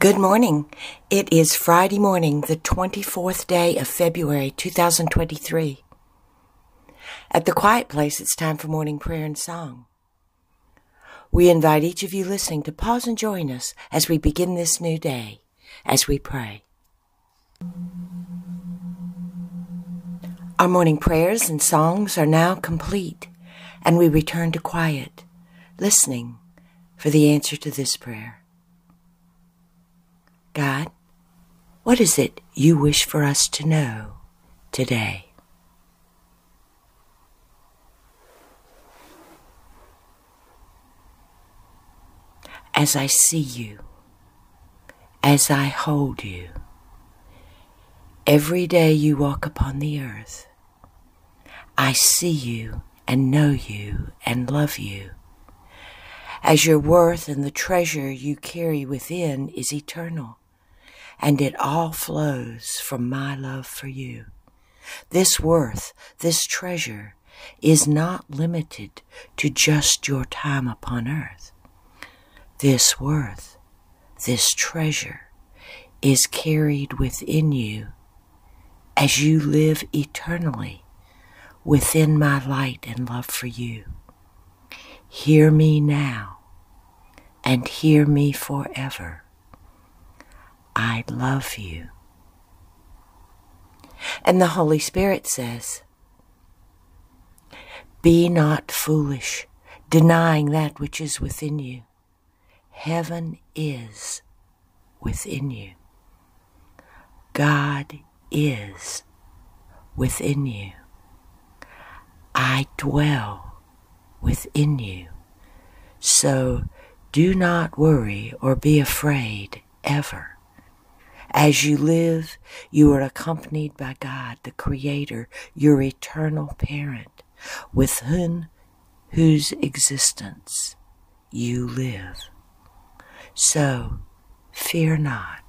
Good morning. It is Friday morning, the 24th day of February 2023. At the Quiet Place, it's time for morning prayer and song. We invite each of you listening to pause and join us as we begin this new day, as we pray. Our morning prayers and songs are now complete, and we return to quiet, listening for the answer to this prayer. God, what is it you wish for us to know today? As I see you, as I hold you, every day you walk upon the earth, I see you and know you and love you as your worth and the treasure you carry within is eternal and it all flows from my love for you. This worth, this treasure, is not limited to just your time upon earth. This worth, this treasure, is carried within you as you live eternally within my light and love for you. Hear me now and hear me forever. I love you. And the Holy Spirit says, Be not foolish, denying that which is within you. Heaven is within you. God is within you. I dwell within you. So do not worry or be afraid ever. As you live, you are accompanied by God, the Creator, your eternal parent, with whom, whose existence you live. So, fear not.